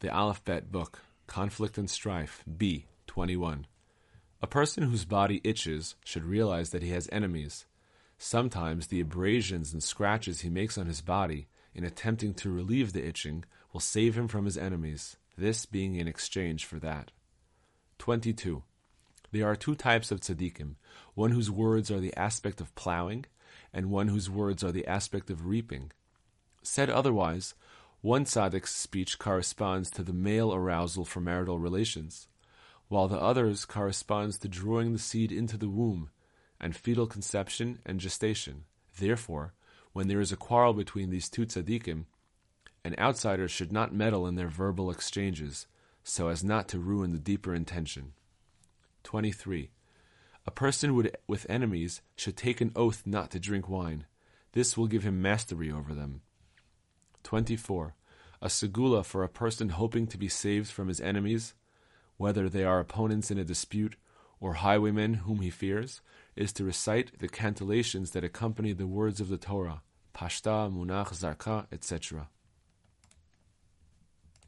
The Aleph-Bet Book, Conflict and Strife, B. 21. A person whose body itches should realize that he has enemies. Sometimes the abrasions and scratches he makes on his body in attempting to relieve the itching will save him from his enemies, this being in exchange for that. 22. There are two types of tzaddikim, one whose words are the aspect of plowing, and one whose words are the aspect of reaping. Said otherwise, one tzaddik's speech corresponds to the male arousal for marital relations, while the other's corresponds to drawing the seed into the womb and fetal conception and gestation. Therefore, when there is a quarrel between these two tzaddikim, an outsider should not meddle in their verbal exchanges, so as not to ruin the deeper intention. 23. A person would, with enemies should take an oath not to drink wine. This will give him mastery over them. 24. A segula for a person hoping to be saved from his enemies, whether they are opponents in a dispute or highwaymen whom he fears, is to recite the cantillations that accompany the words of the Torah, Pashta, Munach, Zarka, etc.